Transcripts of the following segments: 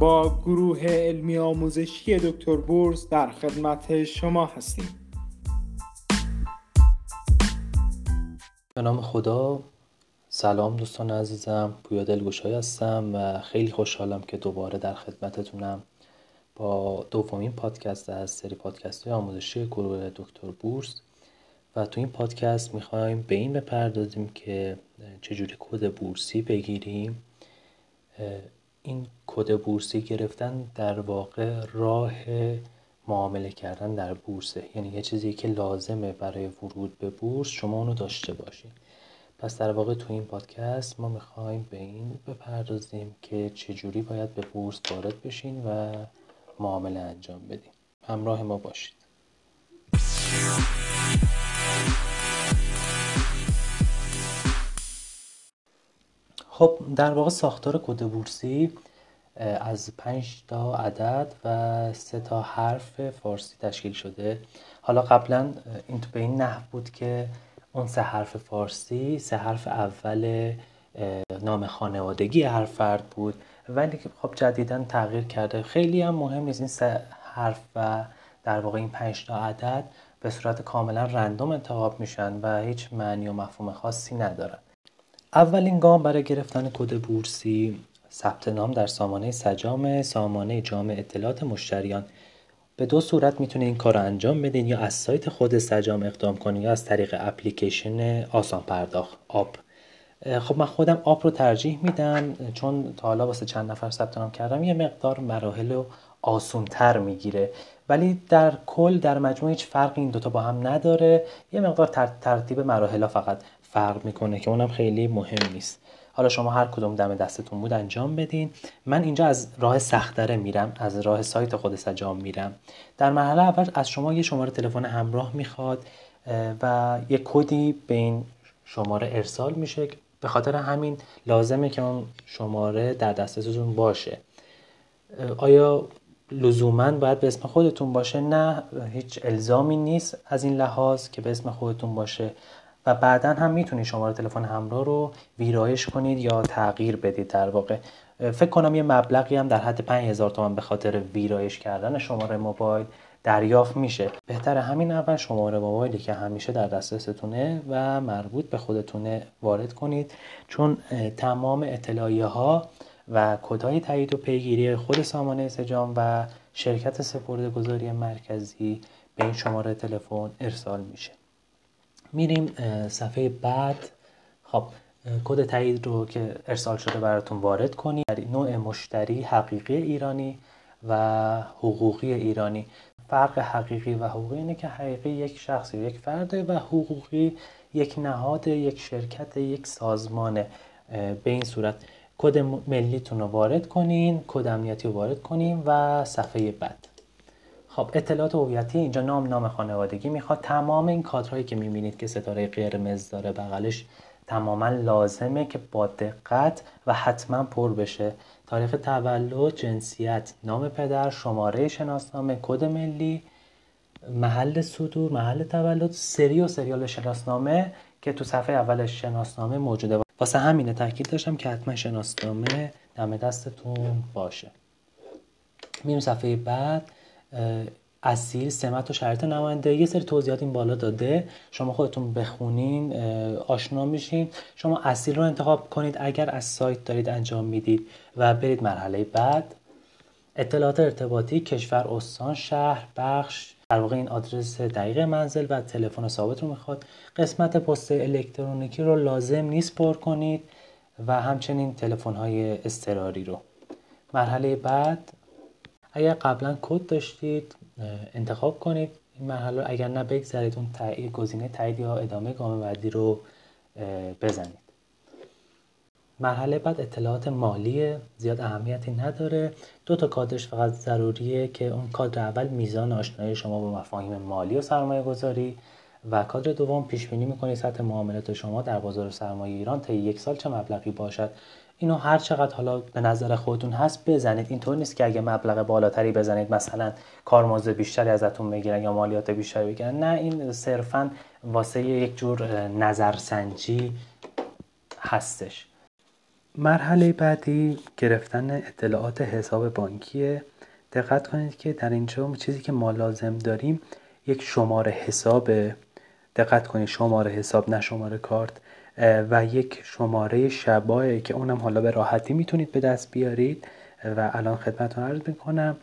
با گروه علمی آموزشی دکتر بورس در خدمت شما هستیم. به نام خدا. سلام دوستان عزیزم. پویا دلگوشای هستم و خیلی خوشحالم که دوباره در خدمتتونم با دومین پادکست از سری پادکست های آموزشی گروه دکتر بورس. و تو این پادکست می‌خوایم به این بپردازیم که چجوری کد بورسی بگیریم. این کد بورسی گرفتن در واقع راه معامله کردن در بورسه. یعنی یه چیزی که لازمه برای ورود به بورس شما اونو داشته باشین. پس در واقع تو این پادکست ما می‌خوایم به این بپردازیم که چجوری باید به بورس وارد بشین و معامله انجام بدیم. همراه ما باشید. خب در واقع ساختار کد بورسی از پنج تا عدد و سه تا حرف فارسی تشکیل شده. حالا قبلا این تو به این نحو بود که اون سه حرف فارسی سه حرف اول نام خانوادگی هر فرد بود. ولی خب جدیدا تغییر کرده. خیلی هم مهم نیست این سه حرف و در واقع این پنج تا عدد به صورت کاملا رندوم انتخاب میشن و هیچ معنی و مفهوم خاصی ندارن. اولین گام برای گرفتن کد بورسی ثبت نام در سامانه سجام سامانه جامع اطلاعات مشتریان. به دو صورت می‌تونید این کار رو انجام بدین یا از سایت خود سجام اقدام کنید یا از طریق اپلیکیشن آسان پرداخت آپ. خب من خودم آپ رو ترجیح میدم چون تا حالا واسه چند نفر ثبت نام کردم یه مقدار مراحل رو آسونتر می‌گیره. ولی در کل در مجموع هیچ فرقی این دوتا با هم نداره یه مقدار ترتیب مراحل فقط. فرق می‌کنه که اونم خیلی مهم نیست. حالا شما هر کدوم دم دستتون بود انجام بدین. من اینجا از راه سختره میرم از راه سایت خود سجام میرم. در مرحله اول از شما یه شماره تلفن همراه می‌خواد و یه کدی به این شماره ارسال میشه به خاطر همین لازمه که اون شماره در دسترستون باشه. آیا لزوما باید به اسم خودتون باشه؟ نه هیچ الزامی نیست از این لحاظ که به اسم خودتون باشه. و بعدا هم می‌تونید شماره تلفن همراه رو ویرایش کنید یا تغییر بدید در واقع. فکر کنم یه مبلغی هم در حد 5000 تومان به خاطر ویرایش کردن شماره موبایل دریافت میشه. بهتر همین اول شماره موبایلی که همیشه در دسترستونه و مربوط به خودتونه وارد کنید. چون تمام اطلاعیه ها و کدهای تایید و پیگیری خود سامانه سجام و شرکت سپرده گذاری مرکزی به این شماره تلفن ارسال میشه. میریم صفحه بعد. خب کد تایید رو که ارسال شده براتون وارد کنید نوع مشتری حقیقی ایرانی و حقوقی ایرانی. فرق حقیقی و حقوقی اینه که حقیقی یک شخصی یک فرده و حقوقی یک نهاد یک شرکت یک سازمانه به این صورت کد ملیتون رو وارد کنین کد امنیتی رو وارد کنین و صفحه بعد. خب اطلاعات هویتی اینجا نام نام خانوادگی می‌خواد. تمام این کادرهایی که می‌بینید که ستاره قرمز داره بغلش تماما لازمه که با دقت و حتما پر بشه. تاریخ تولد جنسیت نام پدر شماره شناسنامه کد ملی محل صدور محل تولد سری و سریال شناسنامه که تو صفحه اول شناسنامه موجوده. واسه همینه تاکید داشتم که حتما شناسنامه دم دستتون باشه. میریم صفحه بعد. اصیل سمت و شرط نماینده. یه سری توضیحات این بالا داده. شما خودتون بخونین آشنا میشین. شما اصیل رو انتخاب کنید اگر از سایت دارید انجام می‌دید و برید مرحله بعد. اطلاعات ارتباطی کشور استان شهر بخش. در واقع این آدرس دقیق منزل و تلفن ثابت رو می‌خواد. قسمت پست الکترونیکی رو لازم نیست پر کنید و همچنین تلفن های اضطراری رو. مرحله بعد. اگر قبلا کد داشتید انتخاب کنید. این مرحله اگر نه بگذارید اون تایید گزینه تایید یا ادامه گام بعدی رو بزنید. مرحله بعد اطلاعات مالی زیاد اهمیتی نداره. دو تا کادرش فقط ضروریه که اون کادر اول میزان آشنایی شما با مفاهیم مالی و سرمایه گذاری و کادر دوم پیش بینی می‌کنید سطح معاملات شما در بازار سرمایه ایران تا یک سال چه مبلغی باشد. اینو هر چقدر حالا به نظر خودتون هست بزنید. اینطور نیست که اگه مبلغ بالاتری بزنید مثلا کارمزد بیشتری ازتون بگیرن یا مالیات بیشتری بگیرن نه این صرفا واسه یک جور نظرسنجی هستش. مرحله بعدی گرفتن اطلاعات حساب بانکیه. دقت کنید که در اینجا چیزی که ما لازم داریم یک شماره حساب دقت کنید شماره حساب نه شماره کارت. و یک شماره شبایه که اونم حالا به راحتی می‌تونید به دست بیارید و الان خدمتتون عرض می‌کنم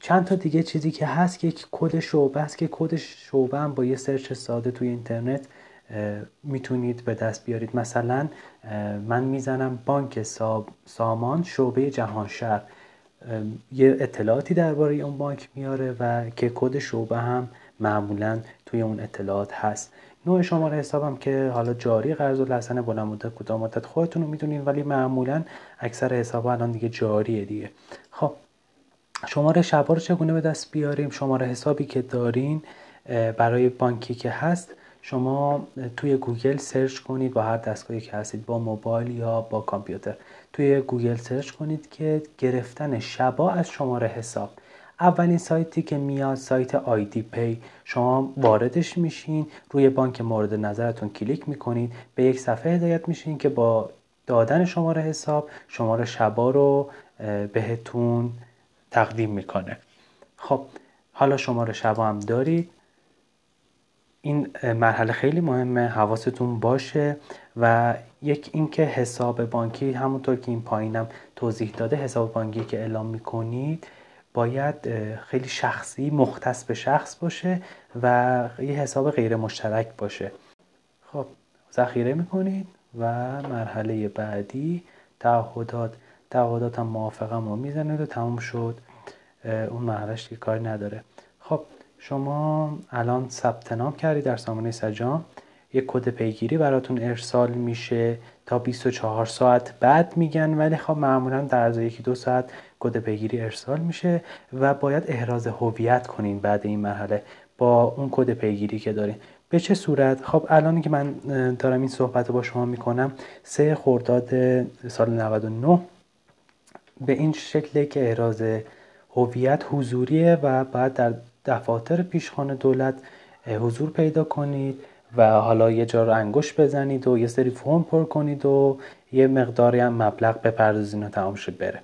چند تا دیگه چیزی که هست که یک کد شعبه است که کد شعبه هم با یه سرچ ساده توی اینترنت می‌تونید به دست بیارید. مثلا من می‌زنم بانک سامان شعبه جهانشهر یه اطلاعاتی درباره اون بانک میاره و که کد شعبه هم معمولا توی اون اطلاعات هست. نوع شماره حسابم که حالا جاری قرض الحسنه بلند مدت کوتاه مدت خودتون رو می‌دونین ولی معمولا اکثر حساب الان دیگه جاریه دیگه. خب شماره شبا رو چگونه به دست بیاریم؟ شماره حسابی که دارین برای بانکی که هست شما توی گوگل سرچ کنید با هر دستگاهی که هستید با موبایل یا با کامپیوتر. توی گوگل سرچ کنید که گرفتن شبا از شماره حساب. اولین سایتی که میاد سایت IDPay. شما واردش میشین روی بانک مورد نظرتون کلیک می‌کنید به یک صفحه هدایت میشین که با دادن شماره حساب شماره شبا رو بهتون تقدیم می‌کنه. خب حالا شماره شبا هم دارید. این مرحله خیلی مهمه حواستون باشه و یک اینکه حساب بانکی همونطور که این پایینم توضیح داده حساب بانکی که اعلام می‌کنید باید خیلی شخصی مختص به شخص باشه و یه حساب غیر مشترک باشه. خب ذخیره می‌کنید و مرحله بعدی تعهدات. تعهدات هم موافقم رو می‌زنید و تموم شد. اون مرحلهش که کاری نداره. خب شما الان ثبت نام کردی در سامانه سجام. یک کد پیگیری براتون ارسال میشه. تا 24 ساعت بعد میگن ولی خب معمولا در از یکی دو ساعت کد پیگیری ارسال میشه و باید احراز هویت کنین بعد این مرحله با اون کد پیگیری که دارین. به چه صورت؟ خب الان که من دارم این صحبت رو با شما می‌کنم سه خرداد سال 99 به این شکله که احراز هویت حضوریه و بعد در دفاتر پیشخانه دولت حضور پیدا کنید. و حالا یه جا رو انگشت بزنید و یه سری فرم پر کنید و یه مقداری هم مبلغ بپردازین و تمام شد بره.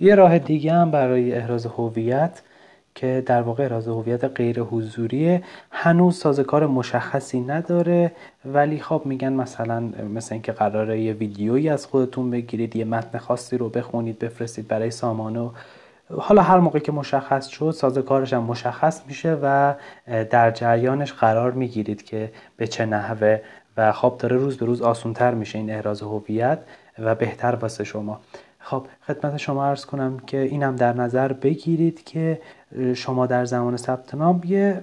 یه راه دیگه هم برای احراز هویت که در واقع احراز هویت غیر حضوریه. هنوز سازکار مشخصی نداره ولی خب میگن مثلا مثل اینکه قراره یه ویدیویی از خودتون بگیرید یه متن خاصی رو بخونید بفرستید برای سامانه حالا هر موقع که مشخص شد سازوکارش هم مشخص میشه و در جریانش قرار می‌گیرید که به چه نحوه و خب داره روز به روز آسونتر میشه این احراز هویت و بهتر واسه شما. خب خدمت شما عرض کنم که اینم در نظر بگیرید که شما در زمان ثبت نام یه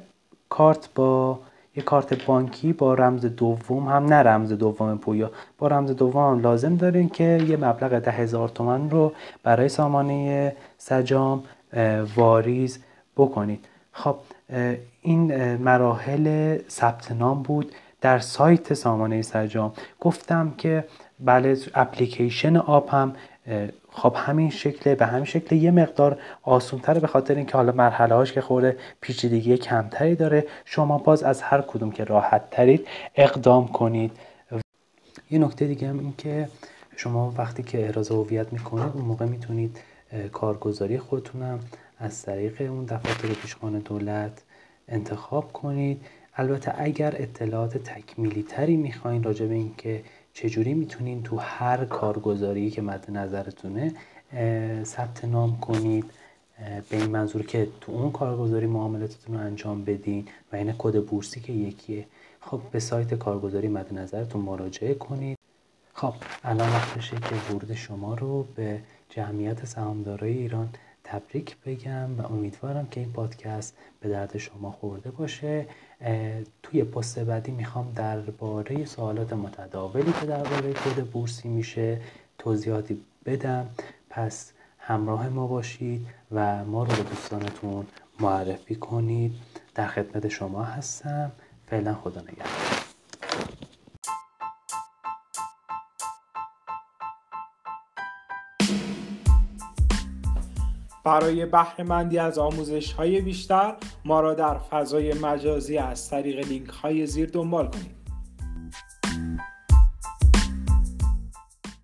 کارت با یه کارت بانکی با رمز دوم هم نه رمز دوم پویا با رمز دوم لازم دارین که یه مبلغ ده هزار تومن رو برای سامانه سجام واریز بکنید. خب این مراحل ثبت نام بود در سایت سامانه سجام. گفتم که بله اپلیکیشن آپ هم خب همین شکله به همین شکل یه مقدار آسونتره به خاطر اینکه حالا مرحله هاش که خورده پیچیدگی کمتری داره. شما باز از هر کدوم که راحت ترید اقدام کنید. یه نکته دیگه هم این که شما وقتی که احراز هویت می‌کنید اون موقع می‌تونید کارگزاری خودتونم از طریق اون دفاتر پیشخانه دولت انتخاب کنید. البته اگر اطلاعات تکمیلی تری می‌خواین راجع به اینکه چجوری می‌تونین تو هر کارگزاری که مد نظرتونه ثبت نام کنید به این منظور که تو اون کارگزاری معاملاتتون رو انجام بدین و این کد بورسی که یکیه. خب به سایت کارگزاری مد نظرتون مراجعه کنید. خب الان وقتشه که ورود شما رو به جمعیت سهامدارای ایران تبریک بگم و امیدوارم که این پادکست به درد شما خورده باشه. توی پست بعدی می‌خوام درباره سوالات متداولی که درباره کد بورسی میشه توضیحاتی بدم. پس همراه ما باشید و ما رو به دوستانتون معرفی کنید. در خدمت شما هستم. فعلا خدا نگهدار. برای بهرهمندی از آموزش های بیشتر ما را در فضای مجازی از طریق لینک های زیر دنبال کنید.